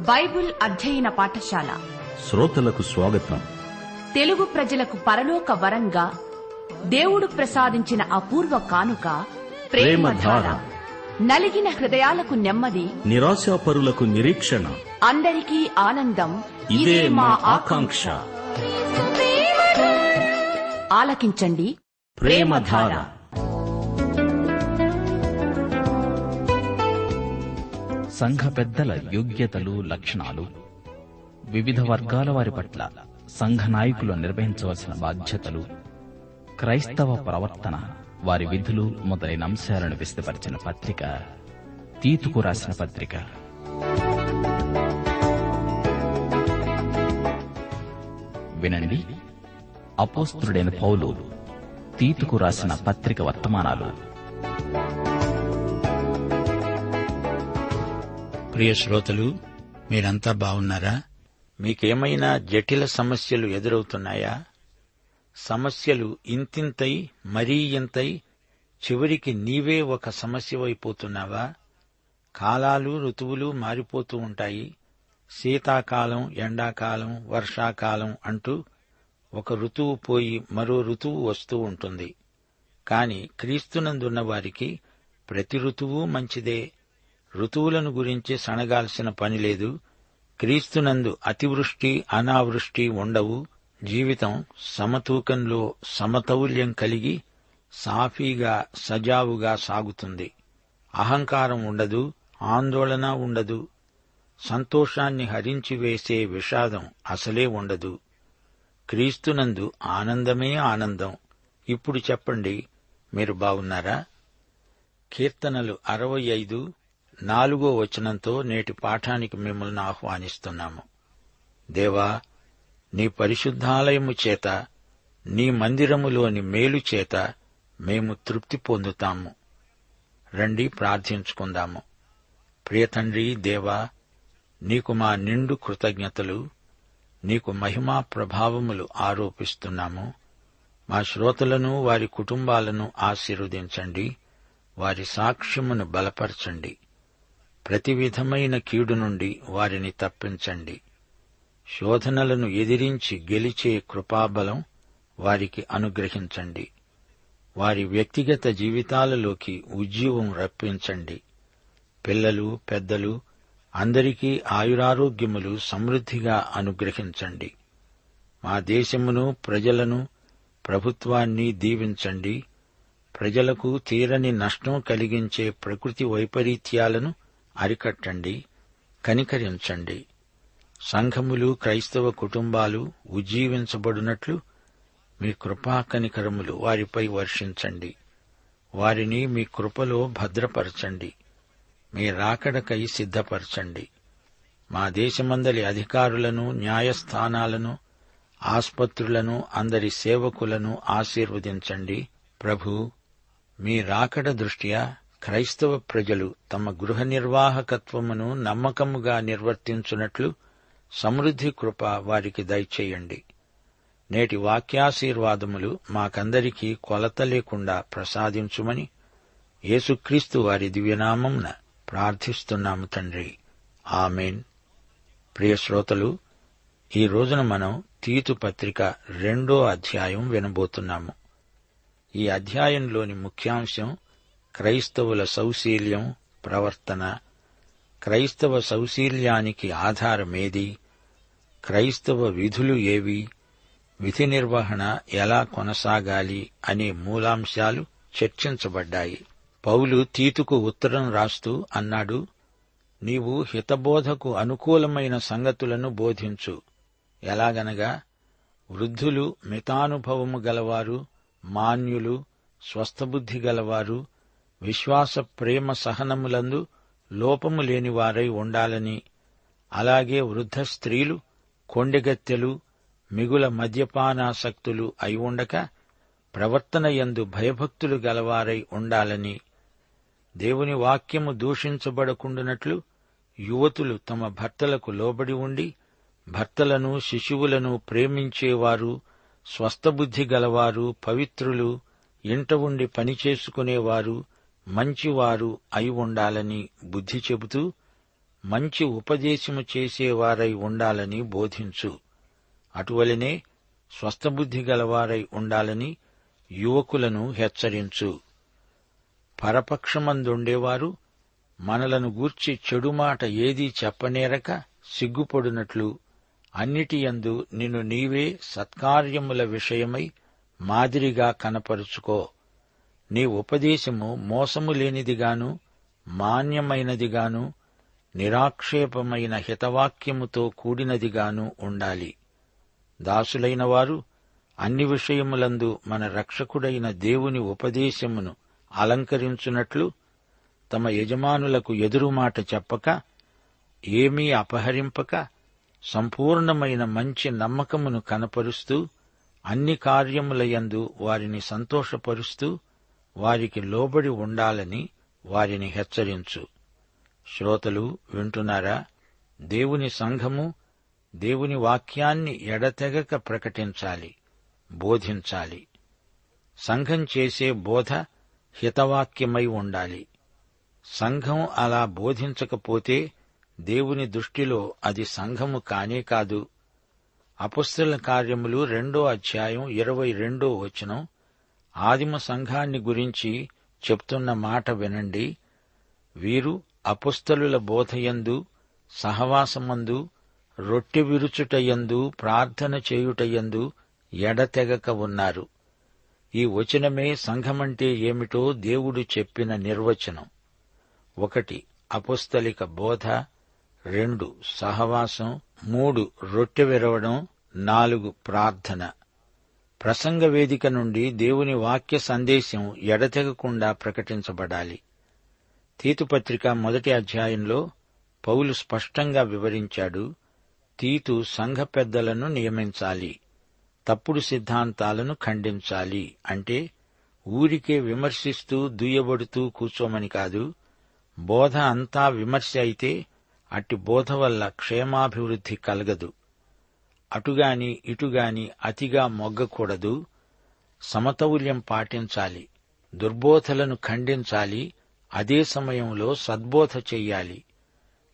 Bible అధ్యయన పాఠశాల. శ్రోతలకు స్వాగతం. తెలుగు ప్రజలకు పరలోక వరంగా దేవుడు ప్రసాదించిన అపూర్వ కానుక ప్రేమధార. నలిగిన హృదయాలకు నెమ్మది. నిరాశాపరులకు నిరీక్షణ. అందరికీ ఆనందం. ఇదే మా ఆకాంక్ష. ఆలకించండి. ప్రేమధార. సంఘ పెద్దల యోగ్యతలు లక్షణాలు వివిధ వర్గాల వారి పట్ల సంఘ నాయకులు నిర్వహించవలసిన బాధ్యతలు క్రైస్తవ ప్రవర్తన వారి విధులు మొదలైన అంశాలను విస్తపరిచిన పత్రిక తీతుకు రాసిన పత్రిక. వినండి. అపోస్తుడైన పౌలు తీతుకు రాసిన పత్రిక వర్తమానాలు. ప్రియ శ్రోతలు మీరంతా బాగున్నారా? మీకేమైనా జటిల సమస్యలు ఎదురవుతున్నాయా? సమస్యలు ఇంతింతై మరీ ఇంతై చివరికి నీవే ఒక సమస్యవైపోతున్నావా కాలాలు ఋతువులు మారిపోతూ ఉంటాయి. శీతాకాలం ఎండాకాలం వర్షాకాలం అంటూ ఒక ఋతువు పోయి మరో ఋతువు వస్తూ ఉంటుంది. కాని క్రీస్తునందున్న వారికి ప్రతి ఋతువు మంచిదే. ఋతువులను గురించి సణగాల్సిన పని లేదు. క్రీస్తునందు అతివృష్టి అనావృష్టి ఉండవు. జీవితం సమతూకంలో సమతౌల్యం కలిగి సాఫీగా సజావుగా సాగుతుంది. అహంకారం ఉండదు ఆందోళన ఉండదు. సంతోషాన్ని హరించి వేసే విషాదం అసలే ఉండదు. క్రీస్తునందు ఆనందమే ఆనందం. ఇప్పుడు చెప్పండి మీరు బాగున్నారా? కీర్తనలు అరవై ఐదు నాలుగో వచనంతో నేటి పాఠానికి మిమ్మల్ని ఆహ్వానిస్తున్నాము. దేవా నీ పరిశుద్ధాలయము చేత నీ మందిరములోని మేలు చేత మేము తృప్తి పొందుతాము. రండి ప్రార్థించుకుందాము. ప్రియతండ్రి దేవా నీకు మా నిండు కృతజ్ఞతలు నీకు మహిమా ప్రభావములు ఆరోపిస్తున్నాము. మా శ్రోతలను వారి కుటుంబాలను ఆశీర్వదించండి వారి సాక్ష్యమును బలపరచండి. ప్రతి విధమైన కీడు నుండి వారిని తప్పించండి. శోధనలను ఎదిరించి గెలిచే కృపాబలం వారికి అనుగ్రహించండి. వారి వ్యక్తిగత జీవితాలలోకి ఉజ్జీవం రప్పించండి. పిల్లలు పెద్దలు అందరికీ ఆయురారోగ్యములు సమృద్ధిగా అనుగ్రహించండి. మా దేశమును ప్రజలను ప్రభుత్వాన్ని దీవించండి. ప్రజలకు తీరని నష్టం కలిగించే ప్రకృతి వైపరీత్యాలను అరికట్టండి కనికరించండి. సంఘములు క్రైస్తవ కుటుంబాలు ఉజ్జీవించబడినట్లు మీ కృపా కనికరములు వారిపై వర్షించండి. వారిని మీ కృపలో భద్రపరచండి. మీ రాకడకై సిద్ధపరచండి. మా దేశమందలి అధికారులను న్యాయస్థానాలను ఆస్పత్రులను అందరి సేవకులను ఆశీర్వదించండి. ప్రభు మీ రాకడ దృష్ట్యా క్రైస్తవ ప్రజలు తమ గృహ నిర్వాహకత్వమును నమ్మకముగా నిర్వర్తించున్నట్లు సమృద్ధి కృప వారికి దయచేయండి. నేటి వాక్యాశీర్వాదములు మాకందరికీ కొలత లేకుండా ప్రసాదించుమని యేసుక్రీస్తు వారి దివ్యనామంన ప్రార్థిస్తున్నాము తండ్రి. ఆమెన్. ప్రియ శ్రోతలు ఈ రోజున మనం తీతు పత్రిక రెండో అధ్యాయం వినబోతున్నాము. ఈ అధ్యాయంలోని ముఖ్యాంశం క్రైస్తవుల సౌశీల్యం ప్రవర్తన క్రైస్తవ సౌశీల్యానికి ఆధారమేది క్రైస్తవ విధులు ఏవి విధి నిర్వహణ ఎలా కొనసాగాలి అనే మూలాంశాలు చర్చించబడ్డాయి. పౌలు తీతుకు ఉత్తరం రాస్తూ అన్నాడు నీవు హితబోధకు అనుకూలమైన సంగతులను బోధించు. ఎలాగనగా వృద్ధులు మితానుభవము గలవారు మాన్యులు స్వస్థబుద్ధి గలవారు విశ్వాస ప్రేమ సహనములందు లోపము లేనివారై ఉండాలని అలాగే వృద్ధ స్త్రీలు కొండెగత్తెలు మిగుల మద్యపానాసక్తులు అయి ఉండక ప్రవర్తన యందు భయభక్తులు గలవారై ఉండాలని దేవుని వాక్యము దూషించబడకుండునట్లు యువతులు తమ భర్తలకు లోబడి ఉండి భర్తలను శిశువులను ప్రేమించేవారు స్వస్థబుద్ధి గలవారు పవిత్రులు ఇంట ఉండి పనిచేసుకునేవారు మంచివారు అయి ఉండాలని బుద్ధి చెబుతూ మంచి ఉపదేశము చేసేవారై ఉండాలని బోధించు. అటువలనే స్వస్థబుద్ధి గలవారై ఉండాలని యువకులను హెచ్చరించు. పరపక్షమందుండేవారు మనలను గూర్చి చెడు మాట ఏదీ చెప్పనేరక సిగ్గుపడినట్లు అన్నిటియందు నిన్ను నీవే సత్కార్యముల విషయమై మాదిరిగా కనపరుచుకో. నీ ఉపదేశము మోసము లేనిదిగాను మాన్యమైనదిగాను నిరాక్షేపమైన హితవాక్యముతో కూడినదిగాను ఉండాలి. దాసులైన వారు అన్ని విషయములందు మన రక్షకుడైన దేవుని ఉపదేశమును అలంకరించున్నట్లు తమ యజమానులకు ఎదురుమాట చెప్పక ఏమీ అపహరింపక సంపూర్ణమైన మంచి నమ్మకమును కనపరుస్తూ అన్ని కార్యములయందు వారిని సంతోషపరుస్తూ వారికి లోబడి ఉండాలని వారిని హెచ్చరించు. శ్రోతలు వింటున్నారా? దేవుని సంఘము దేవుని వాక్యాన్ని ఎడతెగక ప్రకటించాలి బోధించాలి. సంఘం చేసే బోధ హితవాక్యమై ఉండాలి. సంఘం అలా బోధించకపోతే దేవుని దృష్టిలో అది సంఘము కానే కాదు. అపుస్తల కార్యములు రెండో అధ్యాయం ఇరవై రెండో వచనం ఆదిమ సంఘాన్ని గురించి చెప్తున్న మాట వినండి. వీరు అపుస్తలుల బోధయందు సహవాసమందు రొట్టె విరుచుటయందు ప్రార్థన చేయుటయందు ఎడతెగక ఉన్నారు. ఈ వచనమే సంఘమంటే ఏమిటో దేవుడు చెప్పిన నిర్వచనం. ఒకటి అపుస్తలిక బోధ. రెండు సహవాసం. మూడు రొట్టె విరవడం. నాలుగు ప్రార్థన. ప్రసంగ వేదిక నుండి దేవుని వాక్య సందేశం ఎడతెగకుండా ప్రకటించబడాలి. తీతుపత్రిక మొదటి అధ్యాయంలో పౌలు స్పష్టంగా వివరించాడు తీతు సంఘ పెద్దలను నియమించాలి తప్పుడు సిద్ధాంతాలను ఖండించాలి అంటే ఊరికే విమర్శిస్తూ దుయ్యబడుతూ కూర్చోమని కాదు బోధ అంతా విమర్శ అయితే అట్టి బోధ వల్ల క్షేమాభివృద్ధి కలగదు. అటుగాని ఇటుగాని అతిగా మొగ్గకూడదు. సమతౌల్యం పాటించాలి. దుర్బోధలను ఖండించాలి. అదే సమయంలో సద్బోధ చెయ్యాలి.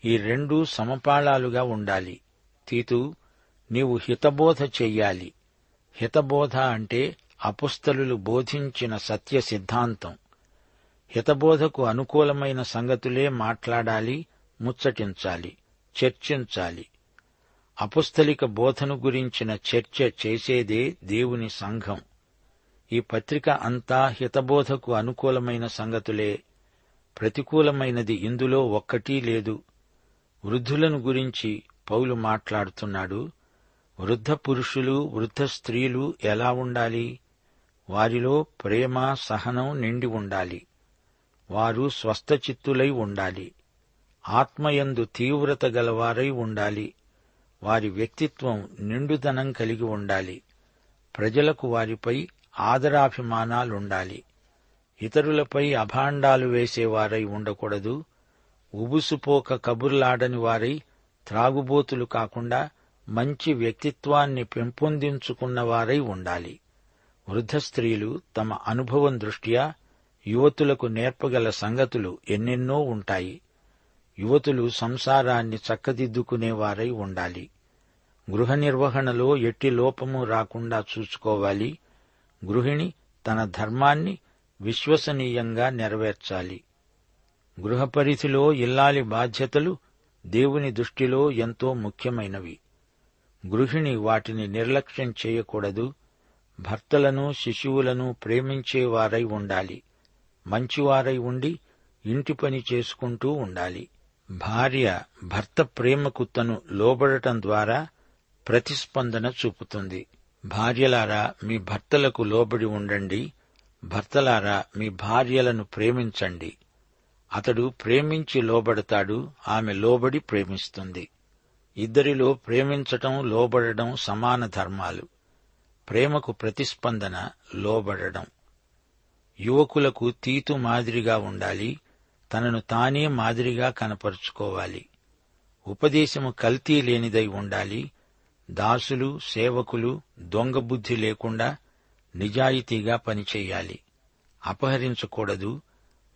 ఈ రెండూ సమపాళాలుగా ఉండాలి. తీతు నీవు హితబోధ చెయ్యాలి. హితబోధ అంటే అపుస్తలు బోధించిన సత్య సిద్ధాంతం. హితబోధకు అనుకూలమైన సంగతులే మాట్లాడాలి ముచ్చటించాలి చర్చించాలి. అపుస్తలిక బోధను గురించిన చర్చ చేసేదే దేవుని సంఘం. ఈ పత్రిక అంతా హితబోధకు అనుకూలమైన సంగతులే. ప్రతికూలమైనది ఇందులో ఒక్కటీ లేదు. వృద్ధులను గురించి పౌలు మాట్లాడుతున్నాడు. వృద్ధ పురుషులు వృద్ధ స్త్రీలు ఎలా ఉండాలి? వారిలో ప్రేమ సహనం నిండి ఉండాలి. వారు స్వస్థచిత్తులై ఉండాలి. ఆత్మయందు తీవ్రత గలవారై ఉండాలి. వారి వ్యక్తిత్వం నిండుదనం కలిగి ఉండాలి. ప్రజలకు వారిపై ఆదరాభిమానాలుండాలి. ఇతరులపై అభాండాలు వేసేవారై ఉండకూడదు. ఉబుసుపోక కబుర్లాడని వారై త్రాగుబోతులు కాకుండా మంచి వ్యక్తిత్వాన్ని పెంపొందించుకున్నవారై ఉండాలి. వృద్ధ స్త్రీలు తమ అనుభవం దృష్ట్యా యువతులకు నేర్పగల సంగతులు ఎన్నెన్నో ఉంటాయి. యువతులు సంసారాన్ని చక్కదిద్దుకునేవారై ఉండాలి. గృహ నిర్వహణలో ఎట్టి లోపము రాకుండా చూసుకోవాలి. గృహిణి తన ధర్మాన్ని విశ్వసనీయంగా నెరవేర్చాలి. గృహ పరిధిలో ఇల్లాలి బాధ్యతలు దేవుని దృష్టిలో ఎంతో ముఖ్యమైనవి. గృహిణి వాటిని నిర్లక్ష్యం చేయకూడదు. భర్తలను శిశువులను ప్రేమించేవారై ఉండాలి. మంచివారై ఉండి ఇంటి పని చేసుకుంటూ ఉండాలి. భార్య భర్త ప్రేమకు తను లోబడటం ద్వారా ప్రతిస్పందన చూపుతుంది. భార్యలారా మీ భర్తలకు లోబడి ఉండండి. భర్తలారా మీ భార్యలను ప్రేమించండి. అతడు ప్రేమించి లోబడతాడు ఆమె లోబడి ప్రేమిస్తుంది. ఇద్దరిలో ప్రేమించటం లోబడడం సమాన ధర్మాలు. ప్రేమకు ప్రతిస్పందన లోబడడం. యువకులకు తీతు మాదిరిగా ఉండాలి తనను తానే మాదిరిగా కనపరుచుకోవాలి. ఉపదేశము కల్తీ లేనిదై ఉండాలి దాసులు సేవకులు దొంగ బుద్ధి లేకుండా నిజాయితీగా పనిచేయాలి. అపహరించకూడదు.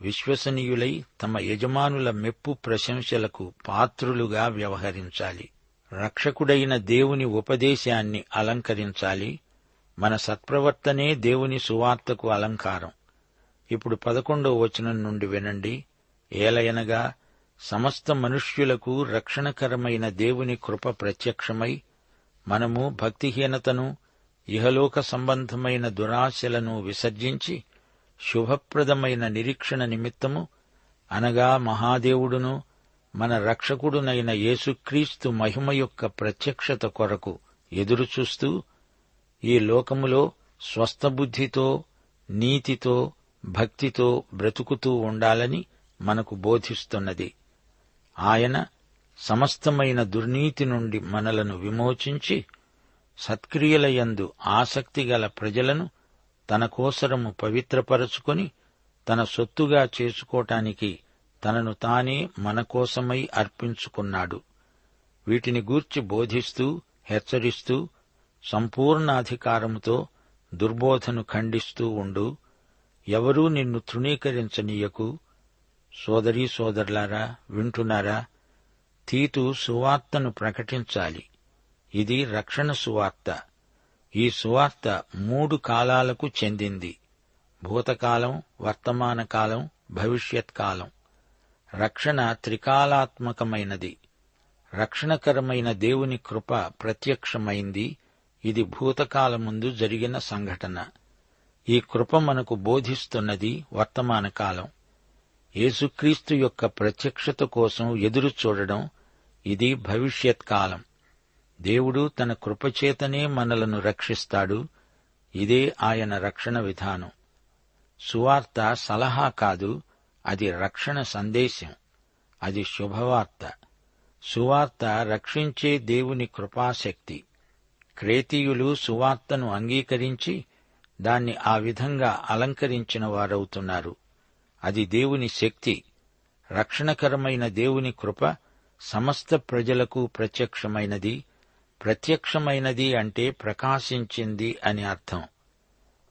విశ్వసనీయులై తమ యజమానుల మెప్పు ప్రశంసలకు పాత్రులుగా వ్యవహరించాలి. రక్షకుడైన దేవుని ఉపదేశాన్ని అలంకరించాలి. మన సత్ప్రవర్తనే దేవుని సువార్తకు అలంకారం. ఇప్పుడు పదకొండో వచనం నుండి వినండి. ఏలయనగా సమస్త మనుష్యులకు రక్షణకరమైన దేవుని కృప ప్రత్యక్షమై మనము భక్తిహీనతను ఇహలోక సంబంధమైన దురాశలను విసర్జించి శుభప్రదమైన నిరీక్షణ నిమిత్తము అనగా మహాదేవుడును మన రక్షకుడునైన యేసుక్రీస్తు మహిమ యొక్క ప్రత్యక్షత కొరకు ఎదురుచూస్తూ ఈ లోకములో స్వస్థబుద్ధితో నీతితో భక్తితో బ్రతుకుతూ ఉండాలని మనకు బోధిస్తున్నది. ఆయన సమస్తమైన దుర్నీతి నుండి మనలను విమోచించి సత్క్రియలయందు ఆసక్తిగల ప్రజలను తన కోసరము పవిత్రపరచుకొని తన సొత్తుగా చేసుకోటానికి తనను తానే మన కోసమై అర్పించుకున్నాడు. వీటిని గూర్చి బోధిస్తూ హెచ్చరిస్తూ సంపూర్ణాధికారముతో దుర్బోధను ఖండిస్తూ ఉండు. ఎవరూ నిన్ను తృణీకరించనీయకు. సోదరీ సోదరులారా వింటున్నారా? తీతు సువార్తను ప్రకటించాలి. ఇది రక్షణ సువార్త. ఈ సువార్త మూడు కాలాలకు చెందింది. భూతకాలం వర్తమాన కాలం భవిష్యత్ కాలం రక్షణ త్రికాలాత్మకమైనది. రక్షణకరమైన దేవుని కృప ప్రత్యక్షమైంది. ఇది భూతకాలముందు జరిగిన సంఘటన. ఈ కృప మనకు బోధిస్తున్నది వర్తమాన కాలం యేసుక్రీస్తు యొక్క ప్రత్యక్షత కోసం ఎదురు చూడడం ఇది భవిష్యత్ కాలం దేవుడు తన కృపచేతనే మనలను రక్షిస్తాడు. ఇదే ఆయన రక్షణ విధానం. సువార్త సలహా కాదు అది రక్షణ సందేశం. అది శుభవార్త. సువార్త రక్షించే దేవుని కృపాశక్తి. క్రేతీయులు సువార్తను అంగీకరించి దాన్ని ఆ విధంగా అలంకరించిన వారవుతున్నారు. అది దేవుని శక్తి. రక్షణకరమైన దేవుని కృప సమస్త ప్రజలకు ప్రత్యక్షమైనది ప్రత్యక్షమైనది అంటే ప్రకాశించింది అని అర్థం.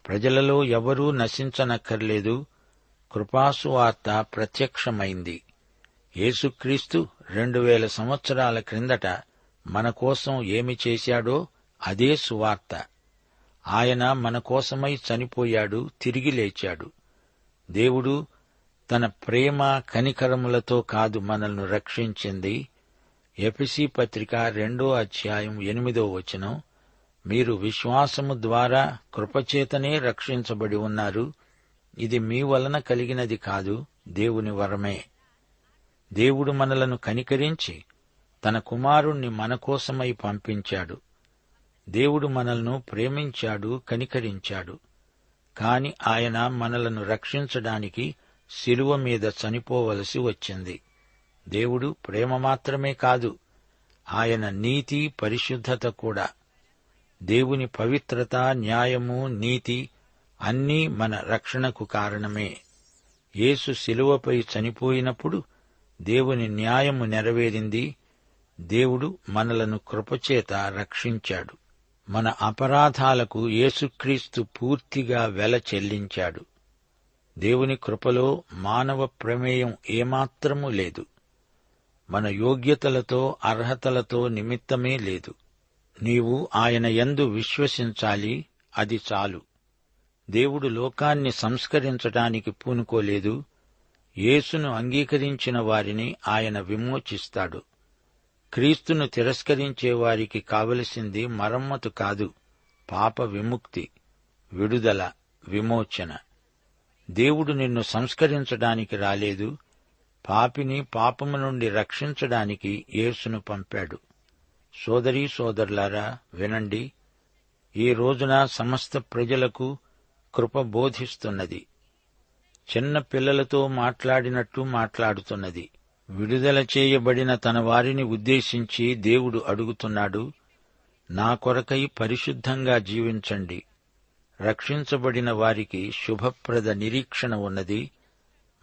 ప్రజలలో ఎవరూ నశించనక్కర్లేదు కృపాసువార్త ప్రత్యక్షమైంది. యేసుక్రీస్తు రెండు వేల సంవత్సరాల క్రిందట మన కోసం ఏమి చేశాడో అదే సువార్త. ఆయన మన కోసమై చనిపోయాడు తిరిగి లేచాడు. దేవుడు తన ప్రేమ కనికరములతో కాదు మనల్ని రక్షించింది. ఎపిసి పత్రిక రెండో అధ్యాయం ఎనిమిదో వచనం. మీరు విశ్వాసము ద్వారా కృపచేతనే రక్షించబడి ఉన్నారు. ఇది మీ వలన కలిగినది కాదు దేవుని వరమే. దేవుడు మనలను కనికరించి తన కుమారుణ్ణి మన కోసమై పంపించాడు. దేవుడు మనల్ని ప్రేమించాడు కనికరించాడు. కాని ఆయన మనలను రక్షించడానికి శిలువ మీద చనిపోవలసి వచ్చింది. దేవుడు ప్రేమ మాత్రమే కాదు ఆయన నీతి పరిశుద్ధత కూడా. దేవుని పవిత్రత న్యాయము నీతి అన్నీ మన రక్షణకు కారణమే. యేసు శిలువపై చనిపోయినప్పుడు దేవుని న్యాయము నెరవేరింది. దేవుడు మనలను కృపచేత రక్షించాడు. మన అపరాధాలకు యేసుక్రీస్తు పూర్తిగా వెల చెల్లించాడు. దేవుని కృపలో మానవ ప్రమేయం ఏమాత్రము లేదు. మన యోగ్యతలతో అర్హతలతో నిమిత్తమే లేదు. నీవు ఆయన యందు విశ్వసించాలి అది చాలు. దేవుడు లోకాన్ని సంస్కరించటానికి పూనుకోలేదు. యేసును అంగీకరించిన వారిని ఆయన విమోచిస్తాడు. క్రీస్తును తిరస్కరించే వారికి కావలసింది మరమ్మతు కాదు పాప విముక్తి విడుదల విమోచన. దేవుడు నిన్ను సంస్కరించడానికి రాలేదు. పాపిని పాపము నుండి రక్షించడానికి యేసును పంపాడు. సోదరీ సోదరులారా వినండి. ఈ రోజున సమస్త ప్రజలకు కృప బోధిస్తున్నది. చిన్న పిల్లలతో మాట్లాడినట్టు మాట్లాడుతున్నది. విడుదల చేయబడిన తన వారిని ఉద్దేశించి దేవుడు అడుగుతున్నాడు నా కొరకై పరిశుద్ధంగా జీవించండి. రక్షించబడిన వారికి శుభప్రద నిరీక్షణ ఉన్నది.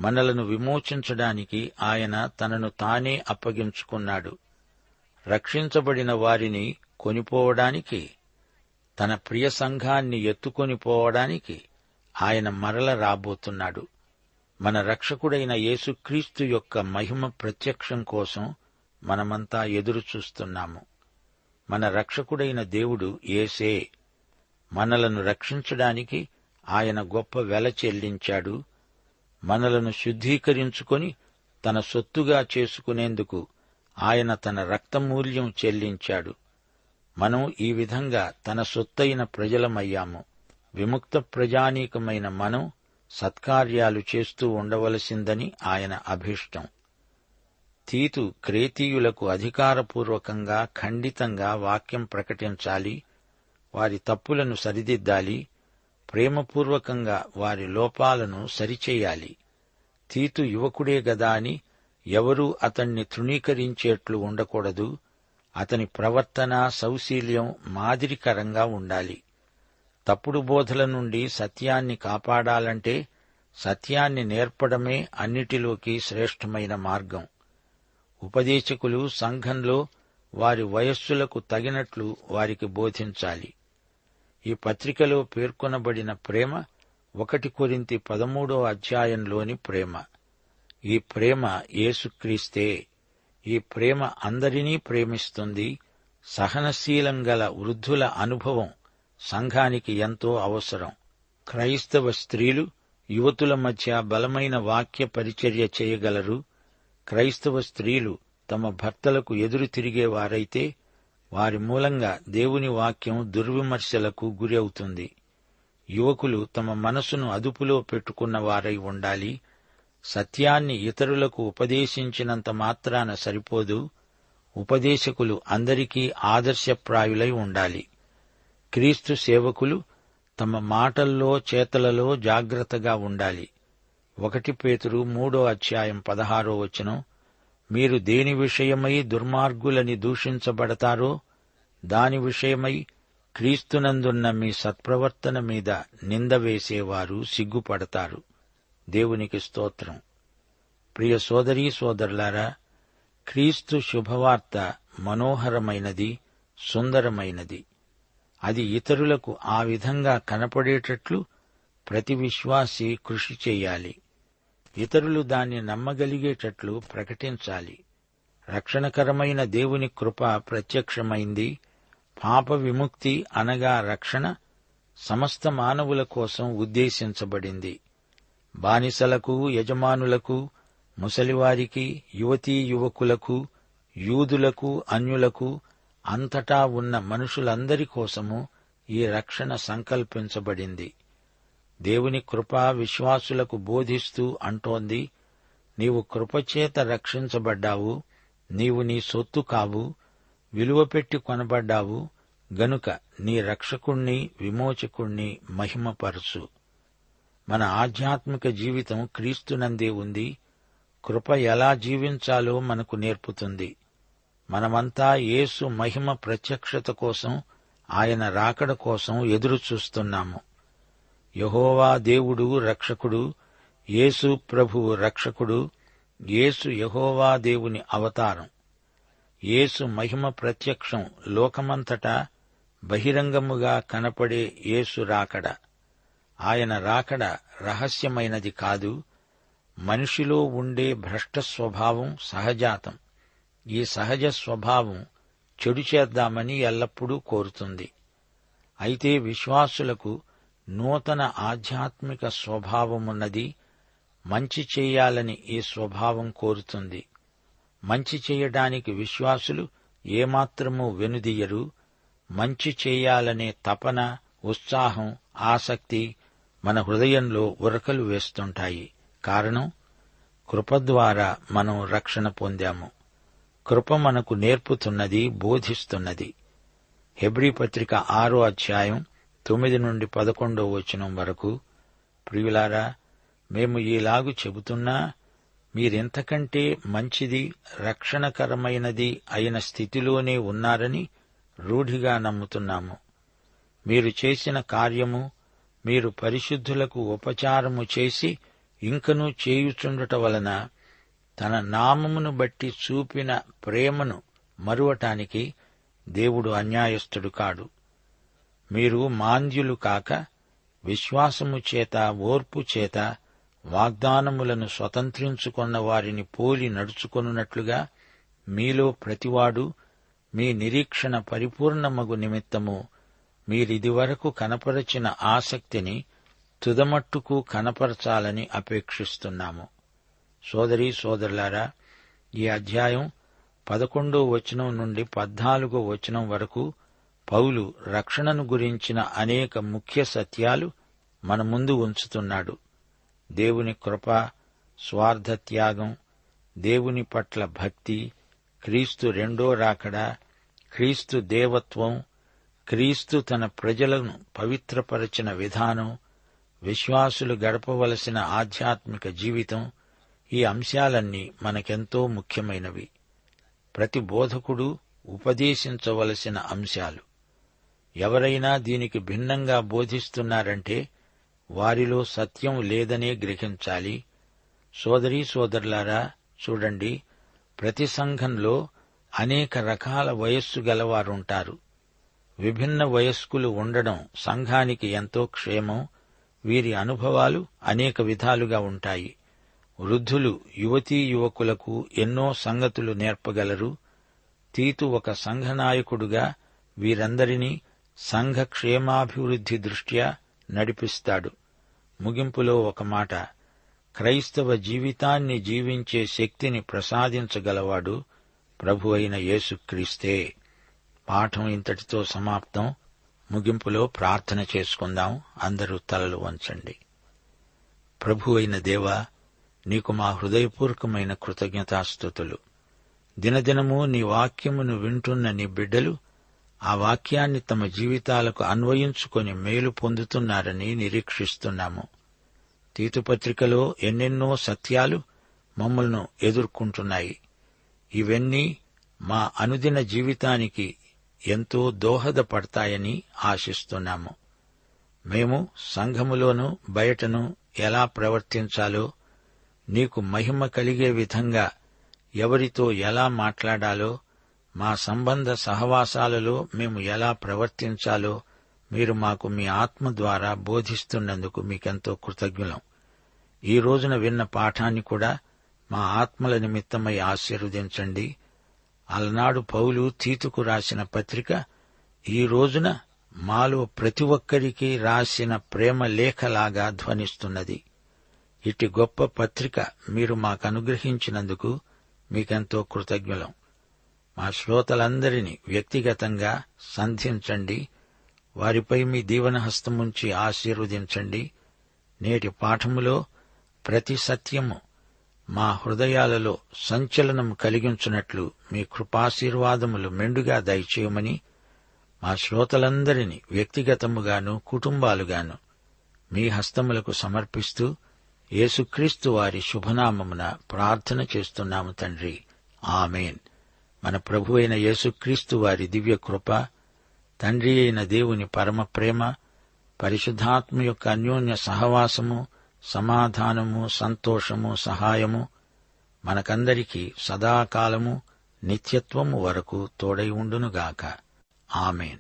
మనలను విమోచించడానికి ఆయన తనను తానే అప్పగించుకున్నాడు. రక్షించబడిన వారిని కొనిపోవడానికి తన ప్రియ సంఘాన్ని ఎత్తుకొని పోవడానికి ఆయన మరల రాబోతున్నాడు. మన రక్షకుడైన యేసుక్రీస్తు యొక్క మహిమ ప్రత్యక్షం కోసం మనమంతా ఎదురు చూస్తున్నాము మన రక్షకుడైన దేవుడు ఏసే మనలను రక్షించడానికి ఆయన గొప్ప వెల చెల్లించాడు. మనలను శుద్ధీకరించుకొని తన సొత్తుగా చేసుకునేందుకు ఆయన తన రక్తమూల్యం చెల్లించాడు. మనం ఈ విధంగా తన సొత్తైన ప్రజలమయ్యాము. విముక్త ప్రజానీకమైన మనం సత్కార్యాలు చేస్తూ ఉండవలసిందని ఆయన అభీష్టం. తీతు క్రేతీయులకు అధికారపూర్వకంగా ఖండితంగా వాక్యం ప్రకటించాలి. వారి తప్పులను సరిదిద్దాలి ప్రేమపూర్వకంగా వారి లోపాలను సరిచేయాలి. తీతు యువకుడే గదా అని ఎవరూ అతణ్ణి తృణీకరించేట్లు ఉండకూడదు. అతని ప్రవర్తన సౌశీల్యం మాదిరికరంగా ఉండాలి. తప్పుడు బోధల నుండి సత్యాన్ని కాపాడాలంటే సత్యాన్ని నేర్పడమే అన్నిటిలోకి శ్రేష్టమైన మార్గం. ఉపదేశకులు సంఘంలో వారి వయస్సులకు తగినట్లు వారికి బోధించాలి. ఈ పత్రికలో పేర్కొనబడిన ప్రేమ ఒకటి కొరింతి పదమూడో అధ్యాయంలోని ప్రేమ. ఈ ప్రేమ యేసుక్రీస్తే ఈ ప్రేమ అందరినీ ప్రేమిస్తుంది సహనశీలం గల వృద్ధుల అనుభవం సంఘానికి ఎంతో అవసరం. క్రైస్తవ స్త్రీలు యువతుల మధ్య బలమైన వాక్య పరిచర్య చేయగలరు. క్రైస్తవ స్త్రీలు తమ భర్తలకు ఎదురు తిరిగే వారైతే వారి మూలంగా దేవుని వాక్యం దుర్విమర్శలకు గురి అవుతుంది యువకులు తమ మనసును అదుపులో పెట్టుకున్న వారై ఉండాలి. సత్యాన్ని ఇతరులకు ఉపదేశించినంత మాత్రాన సరిపోదు. ఉపదేశకులు అందరికీ ఆదర్శప్రాయులై ఉండాలి. క్రీస్తు సేవకులు తమ మాటల్లో చేతలలో జాగ్రత్తగా ఉండాలి. ఒకటి పేతురు మూడో అధ్యాయం పదహారో వచనం మీరు దేని విషయమై దుర్మార్గులని దూషించబడతారో దాని విషయమై క్రీస్తునందున్న మీ సత్ప్రవర్తన మీద నింద వేసేవారు సిగ్గుపడతారు. దేవునికి స్తోత్రం. ప్రియ సోదరీ సోదరులారా క్రీస్తు శుభవార్త మనోహరమైనది సుందరమైనది. అది ఇతరులకు ఆ విధంగా కనపడేటట్లు ప్రతి విశ్వాసి కృషి చేయాలి. ఇతరులు దాన్ని నమ్మగలిగేటట్లు ప్రకటించాలి. రక్షణకరమైన దేవుని కృప ప్రత్యక్షమైంది. పాప విముక్తి అనగా రక్షణ సమస్త మానవుల కోసం ఉద్దేశించబడింది. బానిసలకు యజమానులకు ముసలివారికి యువతీ యువకులకు యూదులకు అన్యులకు అంతటా ఉన్న మనుషులందరి కోసము ఈ రక్షణ సంకల్పించబడింది. దేవుని కృప విశ్వాసులకు బోధిస్తూ అంటోంది నీవు కృపచేత రక్షించబడ్డావు నీవు నీ సొత్తు కావు విలువ పెట్టి కొనబడ్డావు గనుక నీ రక్షకుణ్ణి విమోచకుణ్ణి మహిమపరచు. మన ఆధ్యాత్మిక జీవితం క్రీస్తునందే ఉంది కృప ఎలా జీవించాలో మనకు నేర్పుతుంది. మనమంతా యేసు మహిమ ప్రత్యక్షత కోసం ఆయన రాకడ కోసం ఎదురు చూస్తున్నాము యహోవా దేవుడు రక్షకుడు యేసు ప్రభువు రక్షకుడు యేసు యహోవా దేవుని అవతారం. యేసు మహిమ ప్రత్యక్షం లోకమంతటా బహిరంగముగా కనపడే యేసు రాకడ. ఆయన రాకడ రహస్యమైనది కాదు మనిషిలో ఉండే భ్రష్ట స్వభావం సహజాతం. ఈ సహజ స్వభావం చెడు చేద్దామని ఎల్లప్పుడూ కోరుతుంది. అయితే విశ్వాసులకు నూతన ఆధ్యాత్మిక స్వభావమున్నది. మంచి చేయాలని ఈ స్వభావం కోరుతుంది. మంచి చేయడానికి విశ్వాసులు ఏమాత్రమూ వెనుదీయరు మంచి చేయాలనే తపన ఉత్సాహం ఆసక్తి మన హృదయంలో ఉరకలు వేస్తుంటాయి. కారణం? కృప ద్వారా మనం రక్షణ పొందాము. కృప మనకు నేర్పుతున్నది బోధిస్తున్నది. హెబ్రీ పత్రిక ఆరో అధ్యాయం తొమ్మిది నుండి పదకొండో వచనం వరకు. ప్రియులారా మేము ఈలాగు చెబుతున్నా మీరింతకంటే మంచిది రక్షణకరమైనది అయిన స్థితిలోనే ఉన్నారని రూఢిగా నమ్ముతున్నాము. మీరు చేసిన కార్యము మీరు పరిశుద్ధులకు ఉపచారము చేసి ఇంకనూ చేయుచుండట వలన తన నామమును బట్టి చూపిన ప్రేమను మరువటానికి దేవుడు అన్యాయస్థుడు కాడు. మీరు మాంద్యులు కాక విశ్వాసము చేత ఓర్పు చేత వాగ్దానములను స్వతంత్రించుకున్న వారిని పోలి నడుచుకొనున్నట్లుగా మీలో ప్రతివాడు మీ నిరీక్షణ పరిపూర్ణమగు నిమిత్తము మీరిదివరకు కనపరచిన ఆసక్తిని తుదమట్టుకు కనపరచాలని అపేక్షిస్తున్నాము. సోదరీ సోదరులారా ఈ అధ్యాయం పదకొండో వచనం నుండి పద్నాలుగో వచనం వరకు పౌలు రక్షణను గురించిన అనేక ముఖ్య సత్యాలు మన ముందు ఉంచుతున్నాడు. దేవుని కృప స్వార్థ త్యాగం దేవుని పట్ల భక్తి క్రీస్తు రెండో రాకడ క్రీస్తు దేవత్వం క్రీస్తు తన ప్రజలను పవిత్రపరచిన విధానం విశ్వాసులు గడపవలసిన ఆధ్యాత్మిక జీవితం ఈ అంశాలన్నీ మనకెంతో ముఖ్యమైనవి. ప్రతి బోధకుడు ఉపదేశించవలసిన అంశాలు. ఎవరైనా దీనికి భిన్నంగా బోధిస్తున్నారంటే వారిలో సత్యం లేదనే గ్రహించాలి. సోదరీ సోదరులారా చూడండి ప్రతి సంఘంలో అనేక రకాల వయస్సు గలవారుంటారు. విభిన్న వయస్కులు ఉండడం సంఘానికి ఎంతో క్షేమం వీరి అనుభవాలు అనేక విధాలుగా ఉంటాయి. వృద్ధులు యువతీ యువకులకు ఎన్నో సంగతులు నేర్పగలరు. తీతు ఒక సంఘనాయకుడుగా వీరందరినీ సంఘ క్షేమాభివృద్ధి దృష్ట్యా నడిపిస్తాడు. ముగింపులో ఒక మాట క్రైస్తవ జీవితాన్ని జీవించే శక్తిని ప్రసాదించగలవాడు ప్రభు అయిన యేసుక్రీస్తే. పాఠం ఇంతటితో సమాప్తం. ముగింపులో ప్రార్థన చేసుకుందాం. అందరూ తలలు వంచండి. ప్రభు అయిన దేవా నీకు మా హృదయపూర్వకమైన కృతజ్ఞతాస్థుతులు. దినదినము నీ వాక్యమును వింటున్న నీ బిడ్డలు ఆ వాక్యాన్ని తమ జీవితాలకు అన్వయించుకొని మేలు పొందుతున్నారని నిరీక్షిస్తున్నాము. తీతుపత్రికలో ఎన్నెన్నో సత్యాలు మమ్మల్ని ఎదుర్కొంటున్నాయి. ఇవన్నీ మా అనుదిన జీవితానికి ఎంతో దోహదపడతాయని ఆశిస్తున్నాము. మేము సంఘములోనూ బయటను ఎలా ప్రవర్తించాలో నీకు మహిమ కలిగే విధంగా ఎవరితో ఎలా మాట్లాడాలో మా సంబంధ సహవాసాలలో మేము ఎలా ప్రవర్తించాలో మీరు మాకు మీ ఆత్మ ద్వారా బోధిస్తున్నందుకు మీకెంతో కృతజ్ఞులం. ఈ రోజున విన్న పాఠాన్ని కూడా మా ఆత్మల నిమిత్తమై ఆశీర్వదించండి. అలనాడు పౌలు తీతుకు రాసిన పత్రిక ఈ రోజున మాలో ప్రతి ఒక్కరికి రాసిన ప్రేమ లేఖలాగా ధ్వనిస్తున్నది. ఇట్టి గొప్ప పత్రిక మీరు మాకు అనుగ్రహించినందుకు మీకెంతో కృతజ్ఞులం. మా శ్రోతలందరినీ వ్యక్తిగతంగా సంధించండి. వారిపై మీ దీవన హస్తముంచి ఆశీర్వదించండి. నేటి పాఠములో ప్రతి సత్యము మా హృదయాలలో సంచలనం కలిగించున్నట్లు మీ కృపాశీర్వాదములు మెండుగా దయచేయమని మా శ్రోతలందరినీ వ్యక్తిగతముగాను కుటుంబాలుగాను మీ హస్తములకు సమర్పిస్తూ యేసుక్రీస్తు వారి శుభనామమున ప్రార్థన చేస్తున్నాము తండ్రి. ఆమెన్. మన ప్రభు అయిన యేసుక్రీస్తు వారి దివ్య కృప తండ్రి అయిన దేవుని పరమ ప్రేమ పరిశుద్ధాత్మ యొక్క అన్యోన్య సహవాసము సమాధానము సంతోషము సహాయము మనకందరికీ సదాకాలము నిత్యత్వము వరకు తోడై ఉండునుగాక. ఆమెన్.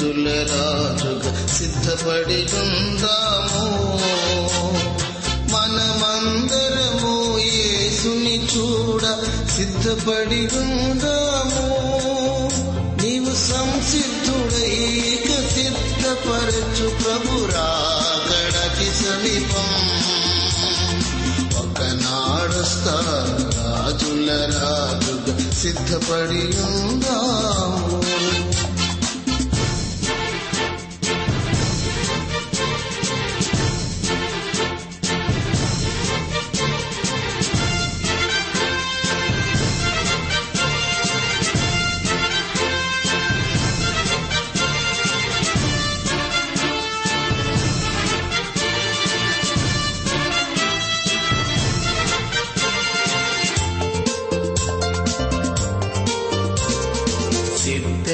రాజుల రాజుగా సిద్ధపడి ఉందాము. మనమందరము ఏసుని చూడ సిద్ధపడి ఉందాము. నీవు సంసిద్ధుడై సిద్ధపరచు ప్రభు రాగడకి సమీపం ఒకనాడొస్తారు రాజుల రాజుగా సిద్ధపడి ఉందాము.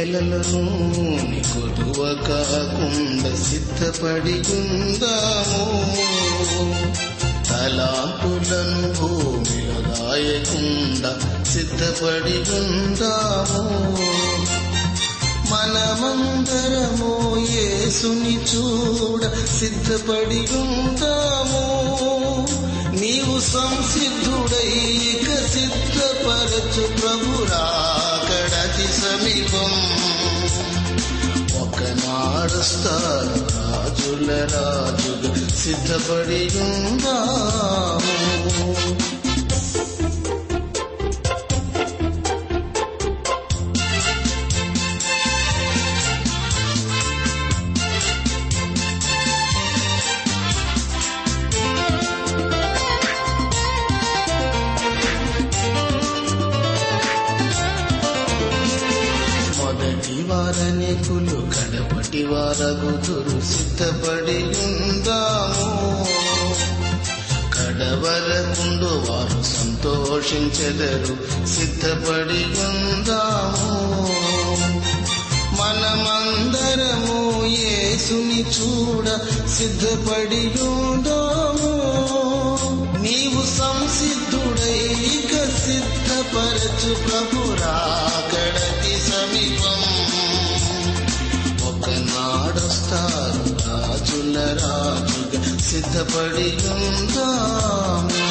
నెలలను కొదువ కాకుండా సిద్ధపడి ఉందాము తలాంపులను భూమిలో దాయకుండా సిద్ధపడి ఉందాము మనమందరము యేసుని చూడ సిద్ధపడి ఉందాము నీవు సంసిద్ధుడైక సిద్ధపరచు ప్రభురా. సమీపం ఒకనాడుస్తారు రాజుల రాజుగా సిద్ధపడి ఉందాము వారనికులు కడపటి వారగుదురు సిద్ధపడి ఉందాము కడవరకుండు వారు సంతోషించెదరు సిద్ధపడి ఉందాము. మనమందరము యేసుని చూడ సిద్ధపడి ఉందాము. నీవు సంసిద్ధుడైక సిద్ధపరచు ప్రభురాకడ రాజుల రాజుగా సిద్ధపడి ఉందాము.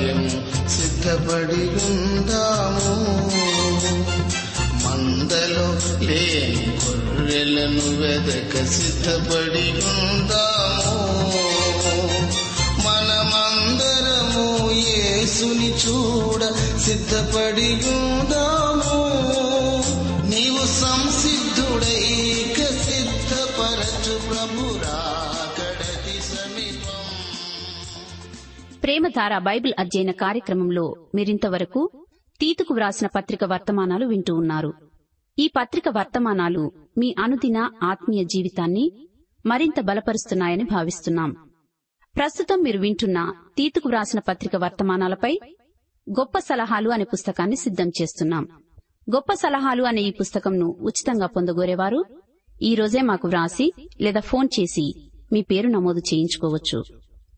కార్యం సిద్ధపడి ఉందాము మందలో లేని గొర్రెలను వెదక సిద్ధపడి ఉందాము మనమందరము యేసుని చూడ సిద్ధపడి ఉందాము జీవధార బైబిల్ అధ్యయన కార్యక్రమంలో మీరింతవరకు తీతుకు వ్రాసిన పత్రిక వర్తమానాలు వింటూ ఉన్నారు. ఈ పత్రిక వర్తమానాలు మీ అనుదిన ఆత్మీయ జీవితాన్ని మరింత బలపరుస్తున్నాయని భావిస్తున్నాం. ప్రస్తుతం మీరు వింటున్న తీతుకు వ్రాసిన పత్రిక వర్తమానాలపై గొప్ప సలహాలు అనే పుస్తకాన్ని సిద్ధం చేస్తున్నాం. గొప్ప సలహాలు అనే ఈ పుస్తకంను ఉచితంగా పొందగోరేవారు ఈ రోజే మాకు వ్రాసి లేదా ఫోన్ చేసి మీ పేరు నమోదు చేయించుకోవచ్చు.